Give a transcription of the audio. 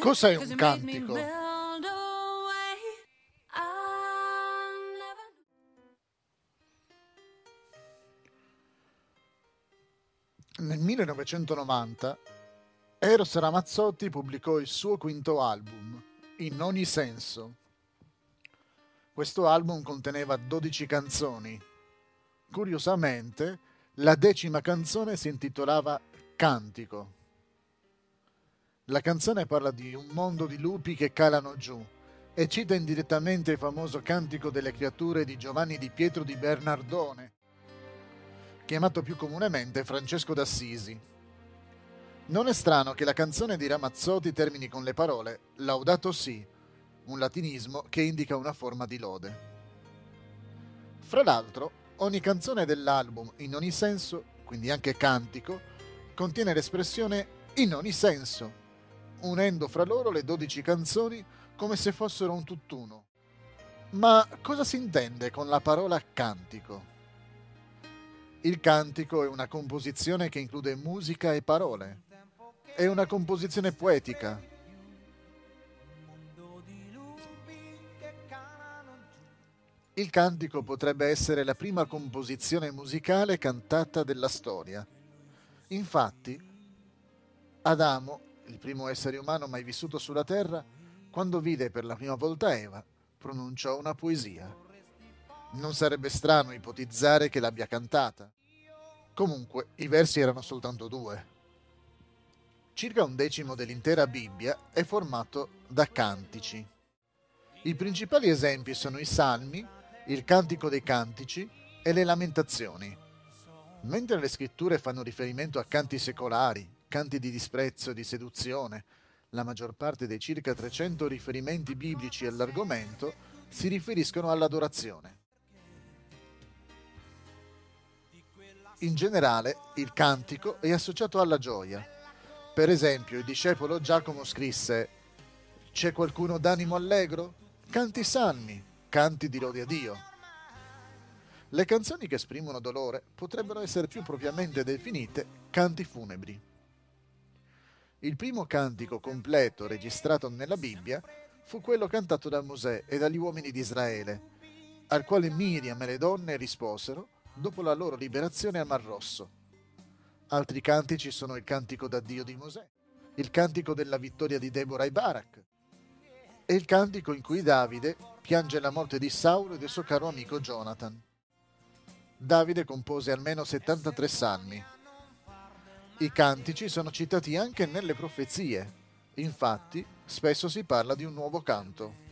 Cos'è un cantico? Nel 1990 Eros Ramazzotti pubblicò il suo quinto album, In ogni senso. Questo album conteneva 12 canzoni. Curiosamente, la decima canzone si intitolava Cantico. La canzone parla di un mondo di lupi che calano giù e cita indirettamente il famoso Cantico delle creature di Giovanni di Pietro di Bernardone, chiamato più comunemente Francesco d'Assisi. Non è strano che la canzone di Ramazzotti termini con le parole Laudato si, un latinismo che indica una forma di lode. Fra l'altro, ogni canzone dell'album in ogni senso, quindi anche cantico, contiene l'espressione in ogni senso, unendo fra loro le 12 canzoni come se fossero un tutt'uno. Ma cosa si intende con la parola cantico? Il cantico è una composizione che include musica e parole. È una composizione poetica. Il cantico potrebbe essere la prima composizione musicale cantata della storia. Infatti, Adamo, il primo essere umano mai vissuto sulla terra, quando vide per la prima volta Eva, pronunciò una poesia. Non sarebbe strano ipotizzare che l'abbia cantata. Comunque, i versi erano soltanto due. Circa un decimo dell'intera Bibbia è formato da cantici. I principali esempi sono i Salmi, il Cantico dei Cantici e le Lamentazioni. Mentre le scritture fanno riferimento a canti secolari, canti di disprezzo e di seduzione, la maggior parte dei circa 300 riferimenti biblici all'argomento si riferiscono all'adorazione. In generale, il cantico è associato alla gioia. Per esempio, il discepolo Giacomo scrisse C'è qualcuno d'animo allegro? Canti salmi, canti di lode a Dio. Le canzoni che esprimono dolore potrebbero essere più propriamente definite canti funebri. Il primo cantico completo registrato nella Bibbia fu quello cantato da Mosè e dagli uomini di Israele, al quale Miriam e le donne risposero dopo la loro liberazione al Mar Rosso. Altri cantici sono il cantico da Dio di Mosè, il cantico della vittoria di Deborah e Barak e il cantico in cui Davide piange la morte di Saulo e del suo caro amico Jonathan. Davide compose almeno 73 salmi. I cantici sono citati anche nelle profezie, infatti spesso si parla di un nuovo canto.